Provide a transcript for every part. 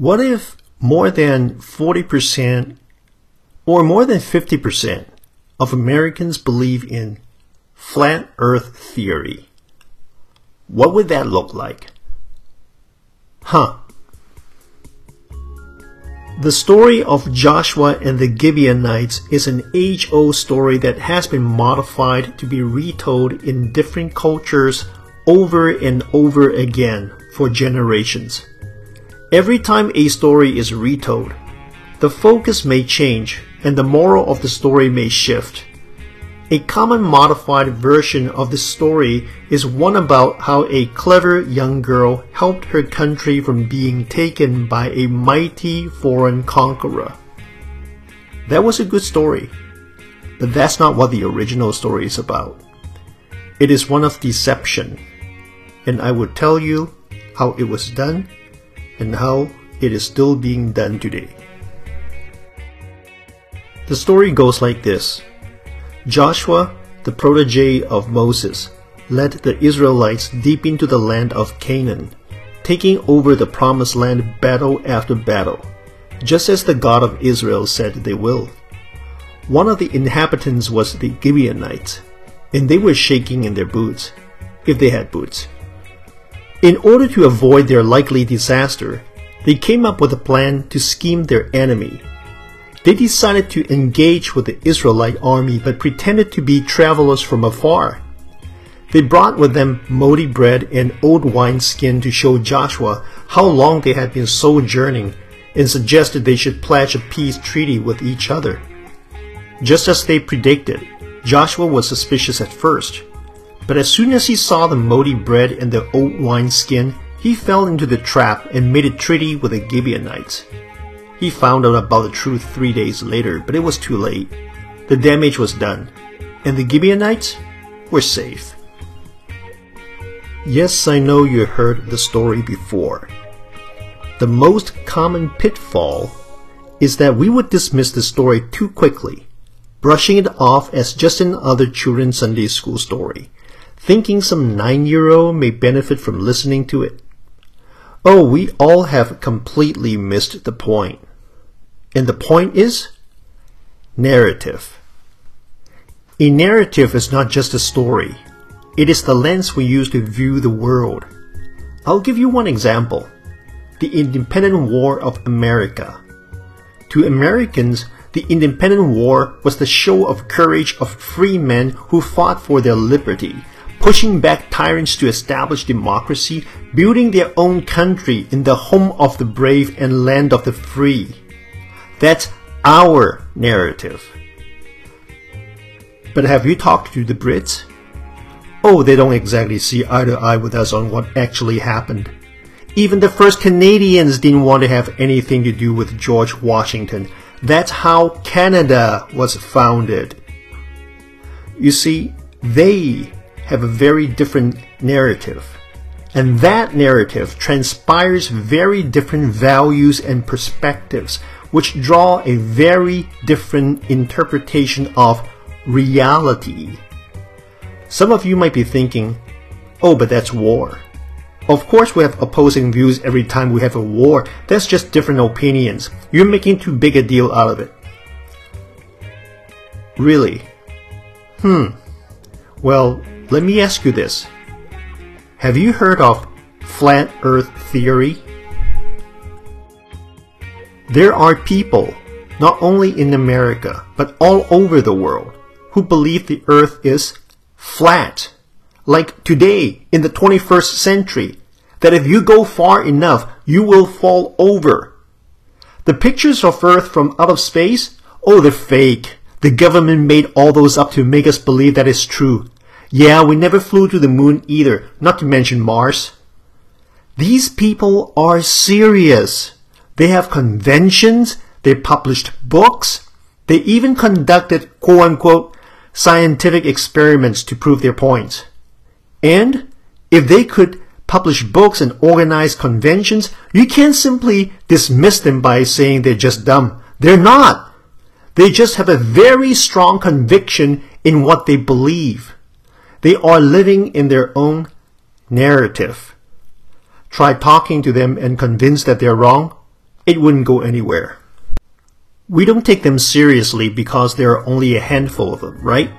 What if more than 40% or more than 50% of Americans believe in flat earth theory? What would that look like? Huh. The story of Joshua and the Gibeonites is an age old story that has been modified to be retold in different cultures over and over again for generations. Every time a story is retold, the focus may change and the moral of the story may shift. A common modified version of the story is one about how a clever young girl helped her country from being taken by a mighty foreign conqueror. That was a good story, but that's not what the original story is about. It is one of deception, and I will tell you how it was done and how it is still being done today. The story goes like this. Joshua, the protege of Moses, led the Israelites deep into the land of Canaan, taking over the promised land battle after battle, just as the God of Israel said they will. One of the inhabitants was the Gibeonites, and they were shaking in their boots, if they had boots. In order to avoid their likely disaster, they came up with a plan to scheme their enemy they decided to engage with the Israelite army but pretended to be travelers from afar. They brought with them moldy bread and old wineskin to show Joshua how long they had been sojourning and suggested they should pledge a peace treaty with each other. Just as they predicted, Joshua was suspicious at first, but as soon as he saw the moldy bread and the old wineskin, he fell into the trap and made a treaty with the Gibeonites. He found out about the truth three days later, but it was too late. The damage was done, and the Gibeonites were safe. Yes, I know you heard the story before. The most common pitfall is that we would dismiss the story too quickly, brushing it off as just another children's Sunday school story, thinking some nine year old may benefit from listening to it. Oh, we all have completely missed the point. And the point is narrative. A narrative is not just a story. It is the lens we use to view the world. I'll give you one example. The Independent War of America. To Americans, the Independent War was the show of courage of free men who fought for their liberty, pushing back tyrants to establish democracy, building their own country in the home of the brave and land of the free. That's our narrative. But have you talked to the Brits? Oh, they don't exactly see eye to eye with us on what actually happened. Even the first Canadians didn't want to have anything to do with George Washington. That's how Canada was founded. You see, they have a very different narrative. And that narrative transpires very different values and perspectives which draw a very different interpretation of reality. Some of you might be thinking, oh, but that's war. Of course, we have opposing views every time we have a war. That's just different opinions. You're making too big a deal out of it. Really? Hmm. Well, let me ask you this. Have you heard of flat earth theory? There are people, not only in America, but all over the world, who believe the earth is flat. Like today, in the 21st century, that if you go far enough, you will fall over. The pictures of Earth from out of space, oh, they're fake. The government made all those up to make us believe that it's true. Yeah, we never flew to the moon either, not to mention Mars. These people are serious. They have conventions, they published books, they even conducted quote unquote scientific experiments to prove their points. And if they could publish books and organize conventions, you can't simply dismiss them by saying they're just dumb. They're not. They just have a very strong conviction in what they believe. They are living in their own narrative. Try talking to them and convince that they're wrong. it wouldn't go anywhere. We don't take them seriously because there are only a handful of them, right?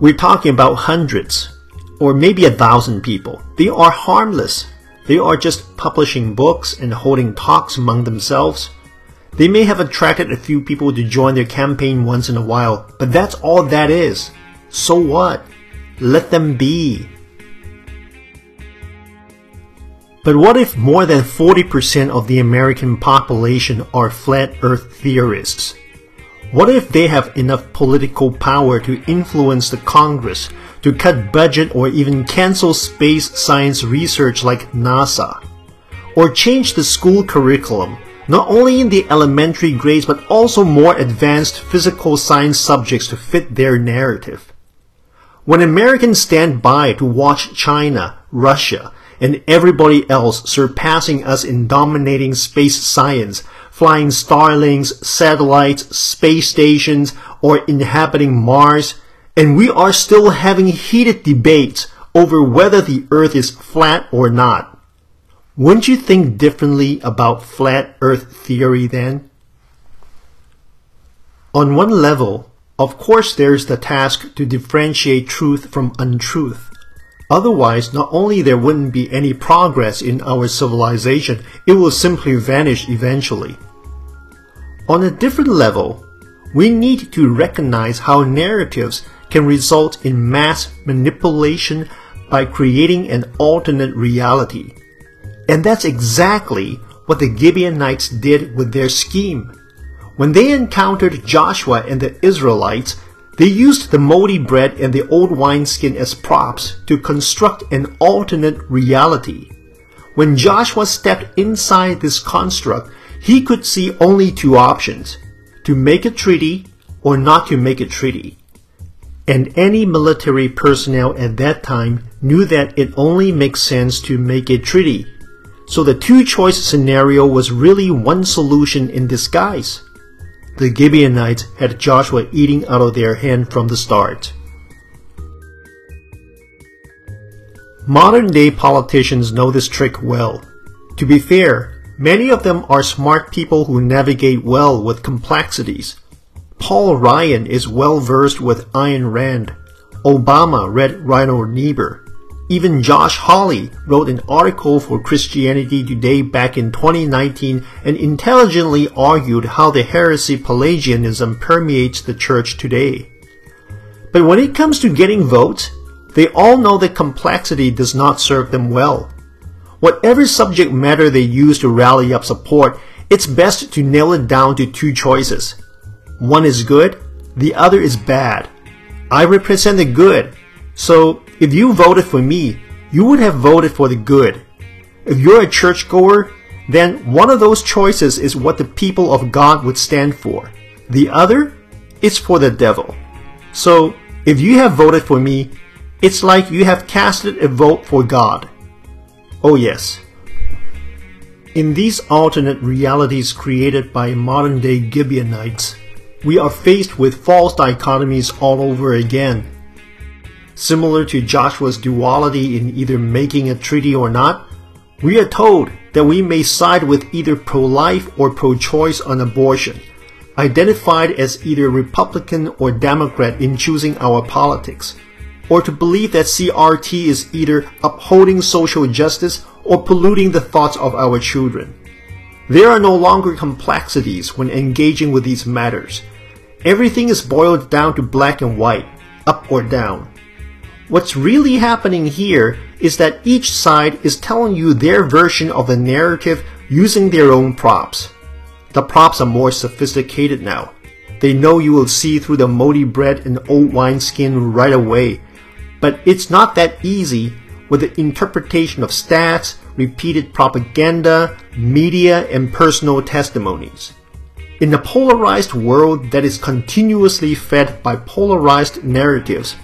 We're talking about hundreds, or maybe a thousand people. They are harmless. They are just publishing books and holding talks among themselves. They may have attracted a few people to join their campaign once in a while, but that's all that is. So what? Let them be. But what if more than 40% of the American population are flat earth theorists? What if they have enough political power to influence the Congress to cut budget or even cancel space science research like NASA? Or change the school curriculum, not only in the elementary grades but also more advanced physical science subjects to fit their narrative? When Americans stand by to watch China, Russia, and everybody else surpassing us in dominating space science, flying Starlinks, satellites, space stations, or inhabiting Mars, and we are still having heated debates over whether the Earth is flat or not. Wouldn't you think differently about flat Earth theory then? On one level, of course there's the task to differentiate truth from untruth. Otherwise, not only there wouldn't be any progress in our civilization, it will simply vanish eventually. On a different level, we need to recognize how narratives can result in mass manipulation by creating an alternate reality. And that's exactly what the Gibeonites did with their scheme. When they encountered Joshua and the Israelites, they used the moldy bread and the old wineskin as props to construct an alternate reality. When Joshua stepped inside this construct, he could see only two options to make a treaty or not to make a treaty. And any military personnel at that time knew that it only makes sense to make a treaty. So the two choice scenario was really one solution in disguise the Gibeonites had Joshua eating out of their hand from the start. Modern day politicians know this trick well. To be fair, many of them are smart people who navigate well with complexities. Paul Ryan is well versed with Ayn Rand. Obama read Reinhold Niebuhr. Even Josh Hawley wrote an article for Christianity Today back in 2019 and intelligently argued how the heresy Pelagianism permeates the church today. But when it comes to getting votes, they all know that complexity does not serve them well. Whatever subject matter they use to rally up support, it's best to nail it down to two choices. One is good, the other is bad. I represent the good, so if you voted for me, you would have voted for the good. If you're a churchgoer, then one of those choices is what the people of God would stand for. The other is for the devil. So, if you have voted for me, it's like you have casted a vote for God. Oh yes. In these alternate realities created by modern day Gibeonites, we are faced with false dichotomies all over again Similar to Joshua's duality in either making a treaty or not, we are told that we may side with either pro-life or pro-choice on abortion, identified as either Republican or Democrat in choosing our politics, or to believe that CRT is either upholding social justice or polluting the thoughts of our children. There are no longer complexities when engaging with these matters. Everything is boiled down to black and white, up or down. What's really happening here is that each side is telling you their version of the narrative using their own props. The props are more sophisticated now. They know you will see through the moldy bread and old wineskin right away. But it's not that easy with the interpretation of stats, repeated propaganda, media, and personal testimonies. In a polarized world that is continuously fed by polarized narratives,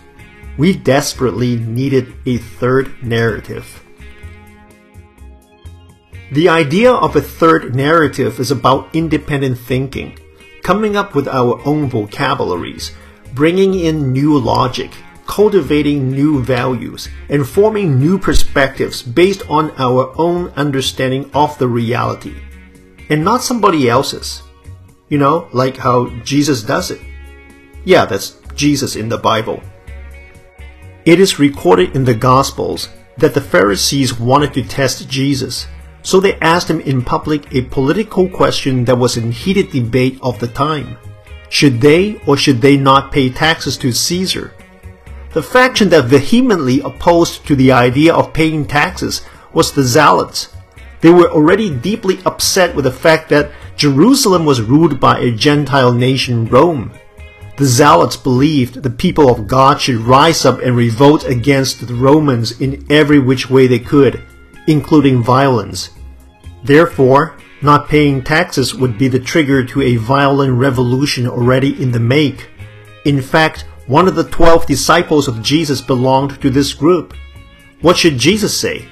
we desperately needed a third narrative. The idea of a third narrative is about independent thinking, coming up with our own vocabularies, bringing in new logic, cultivating new values, and forming new perspectives based on our own understanding of the reality. and not somebody else's. You know, like how Jesus does it. Yeah, that's Jesus in the Bible. It is recorded in the Gospels that the Pharisees wanted to test Jesus, so they asked him in public a political question that was in heated debate of the time. Should they or should they not pay taxes to Caesar? The faction that vehemently opposed to the idea of paying taxes was the Zealots. They were already deeply upset with the fact that Jerusalem was ruled by a Gentile nation, Rome. The Zealots believed the people of God should rise up and revolt against the Romans in every which way they could, including violence. Therefore, not paying taxes would be the trigger to a violent revolution already in the make. In fact, one of the twelve disciples of Jesus belonged to this group. What should Jesus say?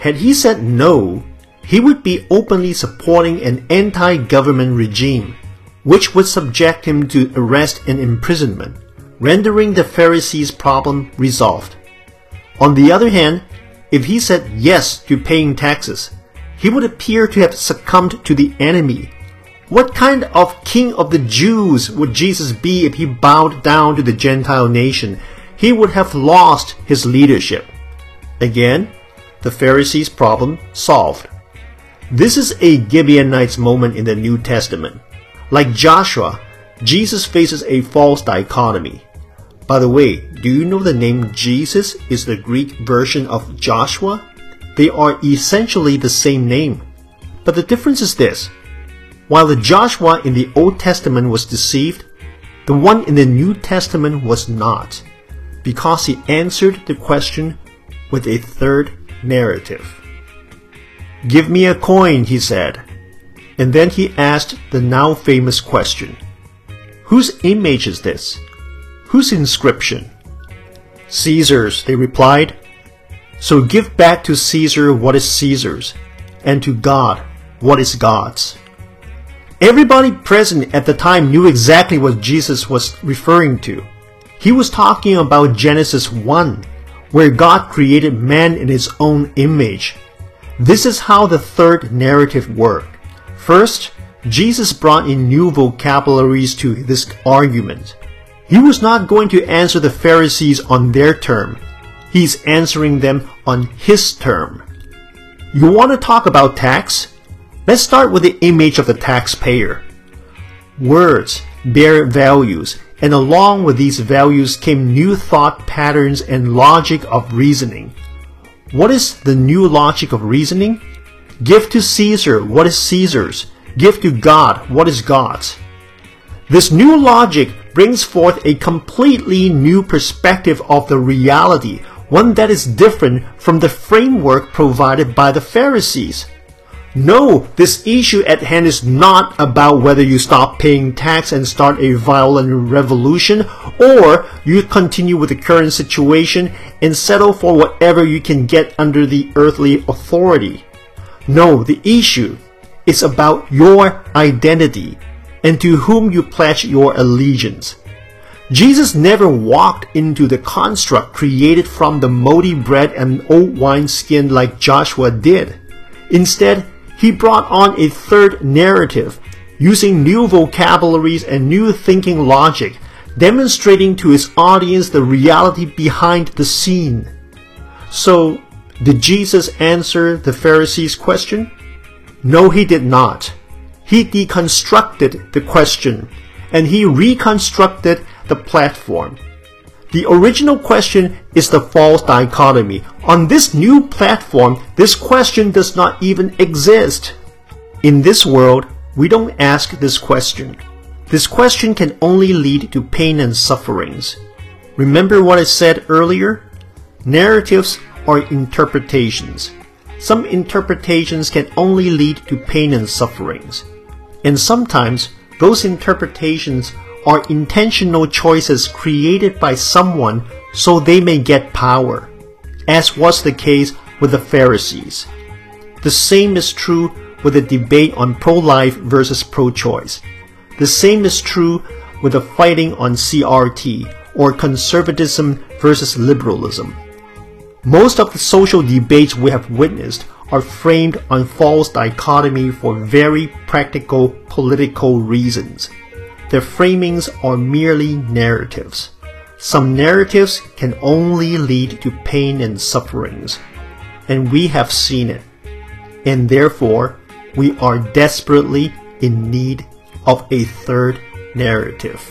Had he said no, he would be openly supporting an anti-government regime, which would subject him to arrest and imprisonment, rendering the Pharisees' problem resolved. On the other hand, if he said yes to paying taxes, he would appear to have succumbed to the enemy. What kind of king of the Jews would Jesus be if he bowed down to the Gentile nation? He would have lost his leadership. Again, the Pharisees' problem solved. This is a Gibeonites moment in the New Testament. Like Joshua, Jesus faces a false dichotomy. By the way, do you know the name Jesus is the Greek version of Joshua? They are essentially the same name. But the difference is this. While the Joshua in the Old Testament was deceived, the one in the New Testament was not, because he answered the question with a third narrative. Give me a coin, he said. And then he asked the now famous question Whose image is this? Whose inscription? Caesar's, they replied. So give back to Caesar what is Caesar's, and to God what is God's. Everybody present at the time knew exactly what Jesus was referring to. He was talking about Genesis 1, where God created man in his own image. This is how the third narrative worked. First, Jesus brought in new vocabularies to this argument. He was not going to answer the Pharisees on their term. He's answering them on his term. You want to talk about tax? Let's start with the image of the taxpayer. Words bear values, and along with these values came new thought patterns and logic of reasoning. What is the new logic of reasoning? Give to Caesar what is Caesar's. Give to God what is God's. This new logic brings forth a completely new perspective of the reality one that is different from the framework provided by the Pharisees. No, this issue at hand is not about whether you stop paying tax and start a violent revolution, or you continue with the current situation and settle for whatever you can get under the earthly authority. No, the issue is about your identity and to whom you pledge your allegiance. Jesus never walked into the construct created from the moldy bread and old wineskin like Joshua did. Instead, he brought on a third narrative, using new vocabularies and new thinking logic, demonstrating to his audience the reality behind the scene. So, did Jesus answer the Pharisees' question? No, he did not. He deconstructed the question and he reconstructed the platform. The original question is the false dichotomy. On this new platform, this question does not even exist. In this world, we don't ask this question. This question can only lead to pain and sufferings. Remember what I said earlier? Narratives are interpretations. Some interpretations can only lead to pain and sufferings. And sometimes those interpretations are intentional choices created by someone so they may get power, as was the case with the Pharisees. The same is true with the debate on pro-life versus pro-choice. The same is true with the fighting on CRT or conservatism versus liberalism. Most of the social debates we have witnessed are framed on false dichotomy for very practical political reasons. Their framings are merely narratives. Some narratives can only lead to pain and sufferings, and we have seen it. And therefore, we are desperately in need of a third narrative.